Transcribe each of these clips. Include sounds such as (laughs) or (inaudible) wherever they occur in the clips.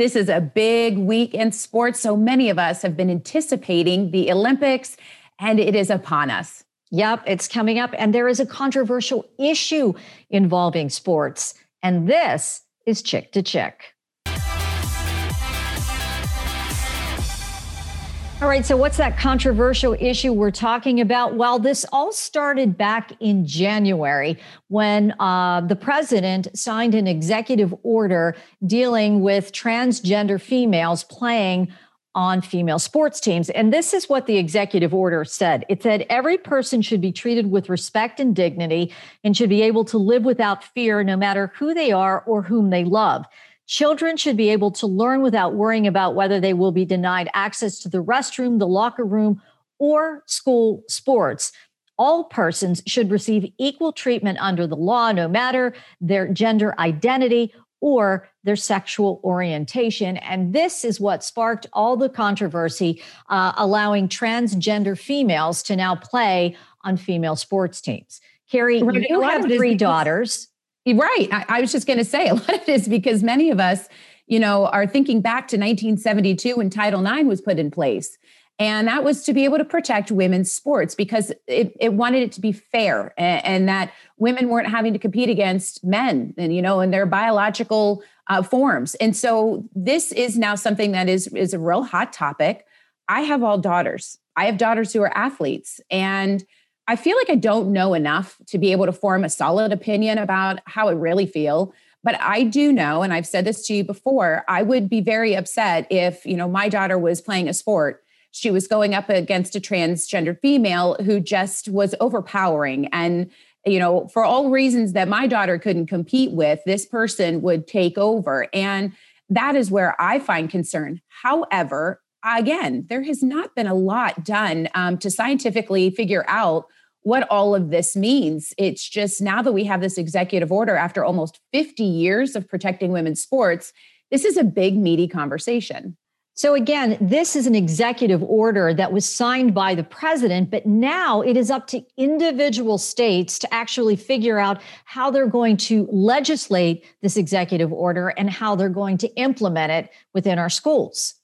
This is a big week in sports. So many of us have been anticipating the Olympics, and it is upon us. Yep, it's coming up. And there is a controversial issue involving sports. And this is Chick to Chick. All right, so what's that controversial issue we're talking about? Well, this all started back in January when uh, the president signed an executive order dealing with transgender females playing on female sports teams. And this is what the executive order said it said every person should be treated with respect and dignity and should be able to live without fear, no matter who they are or whom they love. Children should be able to learn without worrying about whether they will be denied access to the restroom, the locker room, or school sports. All persons should receive equal treatment under the law, no matter their gender identity or their sexual orientation. And this is what sparked all the controversy, uh, allowing transgender females to now play on female sports teams. Carrie, right. you have three daughters. Right. I, I was just going to say (laughs) a lot of it is because many of us, you know, are thinking back to 1972 when Title IX was put in place. And that was to be able to protect women's sports because it, it wanted it to be fair and, and, that women weren't having to compete against men and, you know, in their biological uh, forms. And so this is now something that is, is a real hot topic. I have all daughters. I have daughters who are athletes. And I feel like I don't know enough to be able to form a solid opinion about how it really feel. But I do know, and I've said this to you before, I would be very upset if, you know, my daughter was playing a sport. She was going up against a transgender female who just was overpowering. And, you know, for all reasons that my daughter couldn't compete with, this person would take over. And that is where I find concern. However, again, there has not been a lot done um, to scientifically figure out what all of this means. It's just now that we have this executive order after almost 50 years of protecting women's sports, this is a big, meaty conversation. So, again, this is an executive order that was signed by the president, but now it is up to individual states to actually figure out how they're going to legislate this executive order and how they're going to implement it within our schools.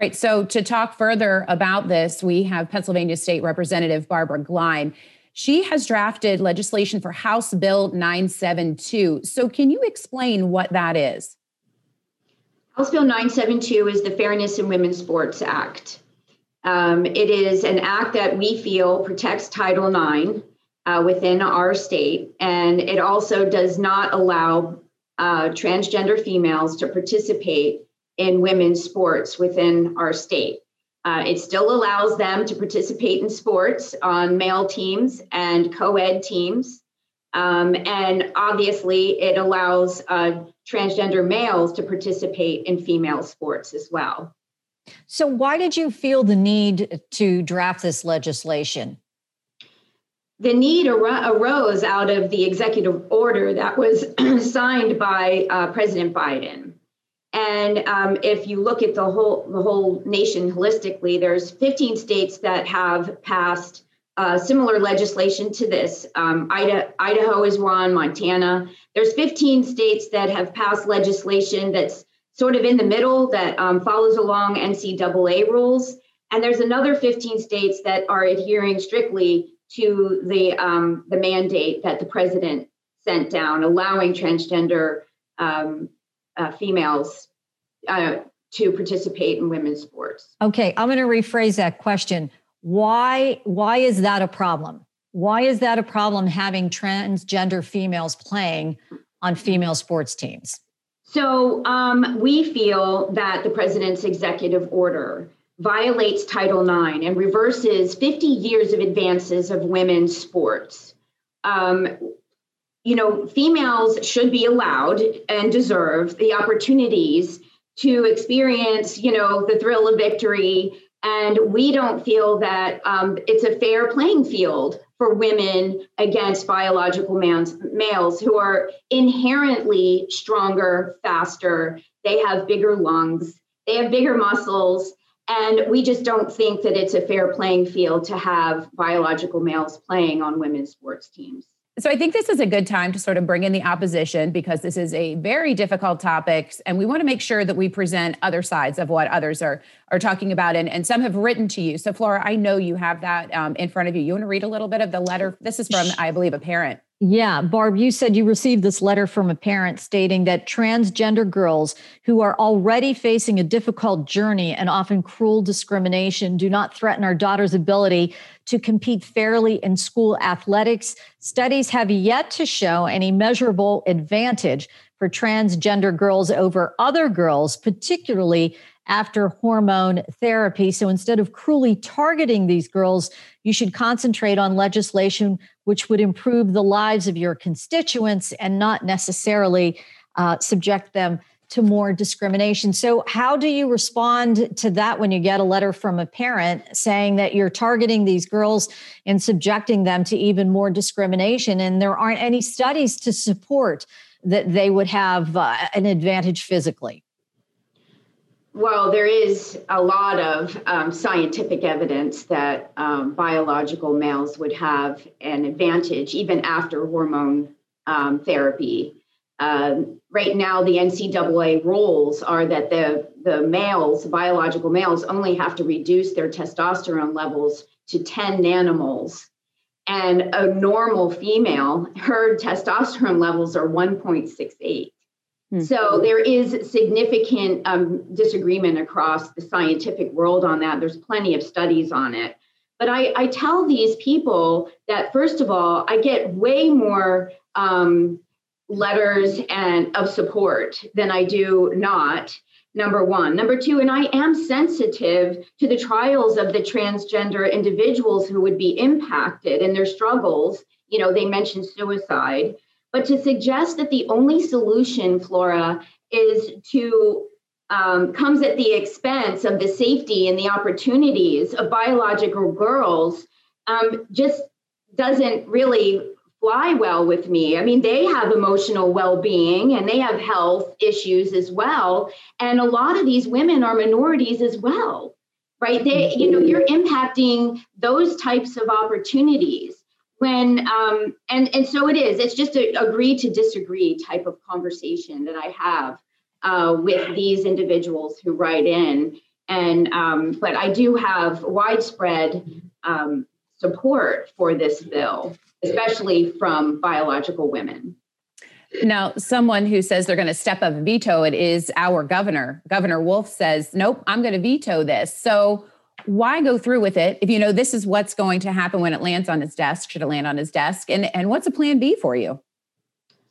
Right. So to talk further about this, we have Pennsylvania State Representative Barbara Gleim. She has drafted legislation for House Bill 972. So can you explain what that is? House Bill 972 is the Fairness in Women's Sports Act. Um, it is an act that we feel protects Title IX uh, within our state, and it also does not allow uh, transgender females to participate in women's sports within our state. Uh, it still allows them to participate in sports on male teams and co ed teams. Um, and obviously, it allows uh, transgender males to participate in female sports as well. So, why did you feel the need to draft this legislation? The need ar- arose out of the executive order that was (clears throat) signed by uh, President Biden. And um, if you look at the whole the whole nation holistically, there's 15 states that have passed uh, similar legislation to this. Um, Idaho is one, Montana. There's 15 states that have passed legislation that's sort of in the middle that um, follows along NCAA rules, and there's another 15 states that are adhering strictly to the um, the mandate that the president sent down, allowing transgender um, uh, females uh, to participate in women's sports. Okay, I'm going to rephrase that question. Why why is that a problem? Why is that a problem having transgender females playing on female sports teams? So um, we feel that the president's executive order violates Title IX and reverses 50 years of advances of women's sports. Um, you know, females should be allowed and deserve the opportunities to experience, you know, the thrill of victory. And we don't feel that um, it's a fair playing field for women against biological males who are inherently stronger, faster. They have bigger lungs, they have bigger muscles. And we just don't think that it's a fair playing field to have biological males playing on women's sports teams. So I think this is a good time to sort of bring in the opposition because this is a very difficult topic, and we want to make sure that we present other sides of what others are are talking about. And, and some have written to you. So Flora, I know you have that um, in front of you. You want to read a little bit of the letter? This is from, I believe, a parent. Yeah, Barb, you said you received this letter from a parent stating that transgender girls who are already facing a difficult journey and often cruel discrimination do not threaten our daughter's ability to compete fairly in school athletics. Studies have yet to show any measurable advantage for transgender girls over other girls, particularly after hormone therapy. So instead of cruelly targeting these girls, you should concentrate on legislation which would improve the lives of your constituents and not necessarily uh, subject them to more discrimination. So, how do you respond to that when you get a letter from a parent saying that you're targeting these girls and subjecting them to even more discrimination? And there aren't any studies to support that they would have uh, an advantage physically? Well, there is a lot of um, scientific evidence that um, biological males would have an advantage even after hormone um, therapy. Um, right now, the NCAA rules are that the, the males, biological males, only have to reduce their testosterone levels to 10 nanomoles. And a normal female, her testosterone levels are 1.68. Hmm. So there is significant um, disagreement across the scientific world on that. There's plenty of studies on it. But I, I tell these people that, first of all, I get way more um, letters and of support than I do not. Number one. Number two, and I am sensitive to the trials of the transgender individuals who would be impacted and their struggles. You know, they mentioned suicide. But to suggest that the only solution, Flora, is to um, comes at the expense of the safety and the opportunities of biological girls um, just doesn't really fly well with me. I mean, they have emotional well being and they have health issues as well. And a lot of these women are minorities as well, right? They, you know, you're impacting those types of opportunities when um, and and so it is it's just a agree to disagree type of conversation that i have uh, with these individuals who write in and um, but i do have widespread um, support for this bill especially from biological women now, someone who says they're going to step up and veto it is our governor. Governor Wolf says, nope, I'm going to veto this. So, why go through with it if you know this is what's going to happen when it lands on his desk? Should it land on his desk? And and what's a plan b for you?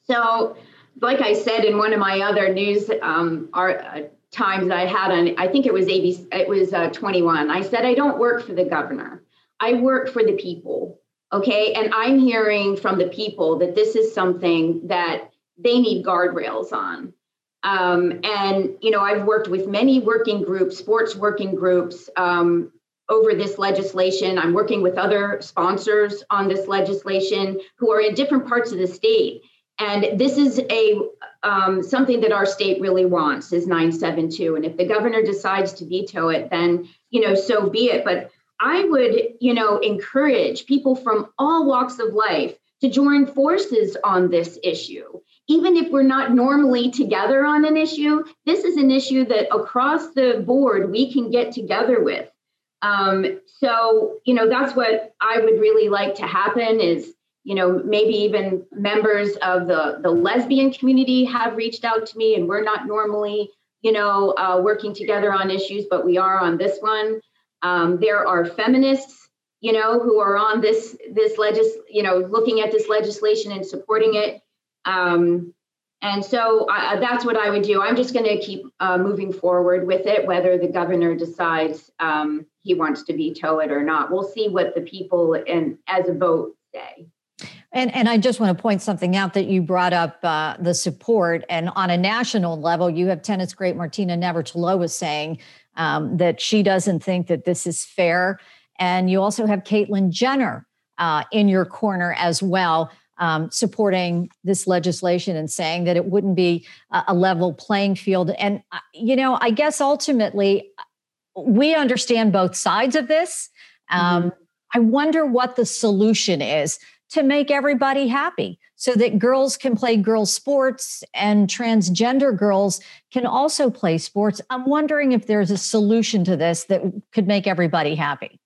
So like i said in one of my other news um, our, uh, times i had on i think it was abc it was uh, 21 i said i don't work for the governor. I work for the people. Okay? And i'm hearing from the people that this is something that they need guardrails on um, and, you know, I've worked with many working groups, sports working groups um, over this legislation. I'm working with other sponsors on this legislation who are in different parts of the state. And this is a um, something that our state really wants is 972. And if the governor decides to veto it, then, you know, so be it. But I would, you know, encourage people from all walks of life to join forces on this issue even if we're not normally together on an issue, this is an issue that across the board we can get together with. Um, so, you know, that's what I would really like to happen is, you know, maybe even members of the, the lesbian community have reached out to me and we're not normally, you know, uh, working together on issues, but we are on this one. Um, there are feminists, you know, who are on this, this legis, you know, looking at this legislation and supporting it. Um, and so that's what I would do. I'm just going to keep uh, moving forward with it, whether the governor decides um, he wants to veto it or not. We'll see what the people and as a vote say. And, and I just want to point something out that you brought up uh, the support. And on a national level, you have tennis great Martina Navratilova saying um, that she doesn't think that this is fair. And you also have Caitlyn Jenner uh, in your corner as well um, supporting this legislation and saying that it wouldn't be a, level playing field. And, uh, you know, I guess ultimately we understand both sides of this. Um, mm-hmm. I wonder what the solution is to make everybody happy so that girls can play girls sports and transgender girls can also play sports. I'm wondering if there's a solution to this that could make everybody happy.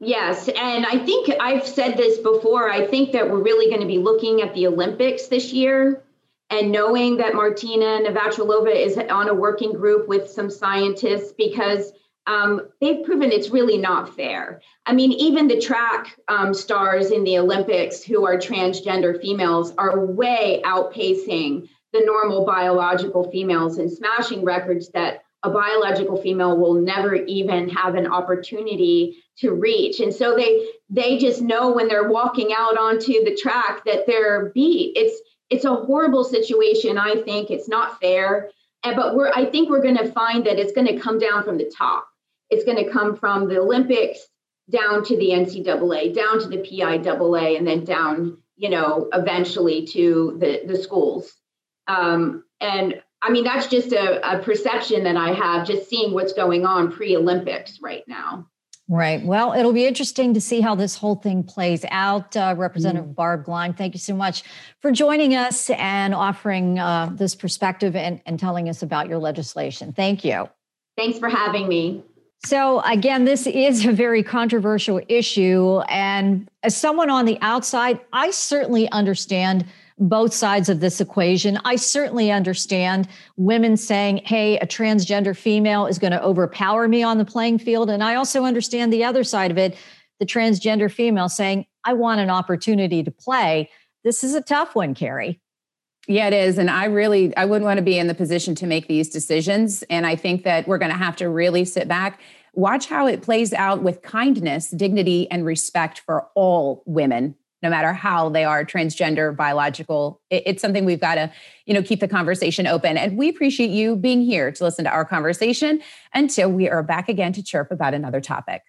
Yes, and I think I've said this before. I think that we're really going to be looking at the Olympics this year and knowing that Martina Navratilova is on a working group with some scientists because um, they've proven it's really not fair. I mean, even the track um, stars in the Olympics who are transgender females are way outpacing the normal biological females and smashing records that a biological female will never even have an opportunity to reach. And so they they just know when they're walking out onto the track that they're beat. It's it's a horrible situation i think. It's not fair. And but we're i think we're going to find that it's going to come down from the top. It's going to come from the Olympics down to the NCAA, down to the PIAA, and then down, you know, eventually to the, the schools. Um, and I mean, that's just a, a perception that I have just seeing what's going on pre Olympics right now. Right. Well, it'll be interesting to see how this whole thing plays out. Uh, Representative mm. Barb Gleim, thank you so much for joining us and offering uh, this perspective and, and telling us about your legislation. Thank you. Thanks for having me. So, again, this is a very controversial issue. And as someone on the outside, I certainly understand both sides of this equation. I certainly understand women saying, hey, a transgender female is going to overpower me on the playing field. And I also understand the other side of it the transgender female saying, I want an opportunity to play. This is a tough one, Carrie. Yeah, it is. And I really, I wouldn't want to be in the position to make these decisions. And I think that we're going to have to really sit back, watch how it plays out with kindness, dignity, and respect for all women, no matter how they are transgender, biological. it's something we've got to, you know, keep the conversation open. And we appreciate you being here to listen to our conversation until we are back again to chirp about another topic.